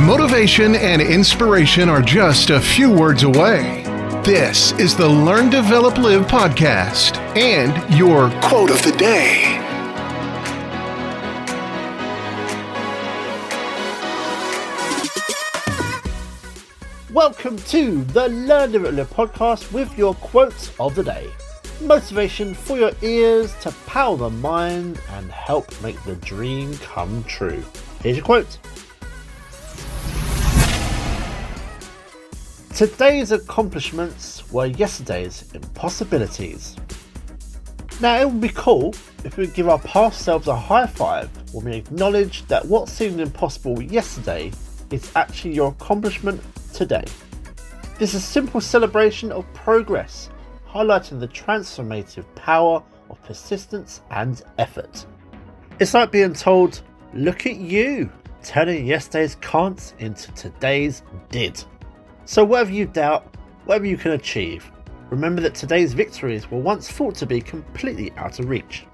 Motivation and inspiration are just a few words away. This is the Learn, Develop, Live podcast and your quote of the day. Welcome to the Learn, Develop, Live podcast with your quotes of the day. Motivation for your ears to power the mind and help make the dream come true. Here's your quote. Today's accomplishments were yesterday's impossibilities. Now, it would be cool if we give our past selves a high five when we acknowledge that what seemed impossible yesterday is actually your accomplishment today. This is a simple celebration of progress, highlighting the transformative power of persistence and effort. It's like being told, look at you, turning yesterday's can'ts into today's did. So, whatever you doubt, whatever you can achieve, remember that today's victories were once thought to be completely out of reach.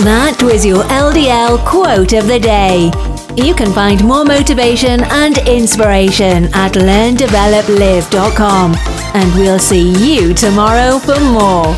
That was your LDL quote of the day. You can find more motivation and inspiration at learndeveloplive.com. And we'll see you tomorrow for more.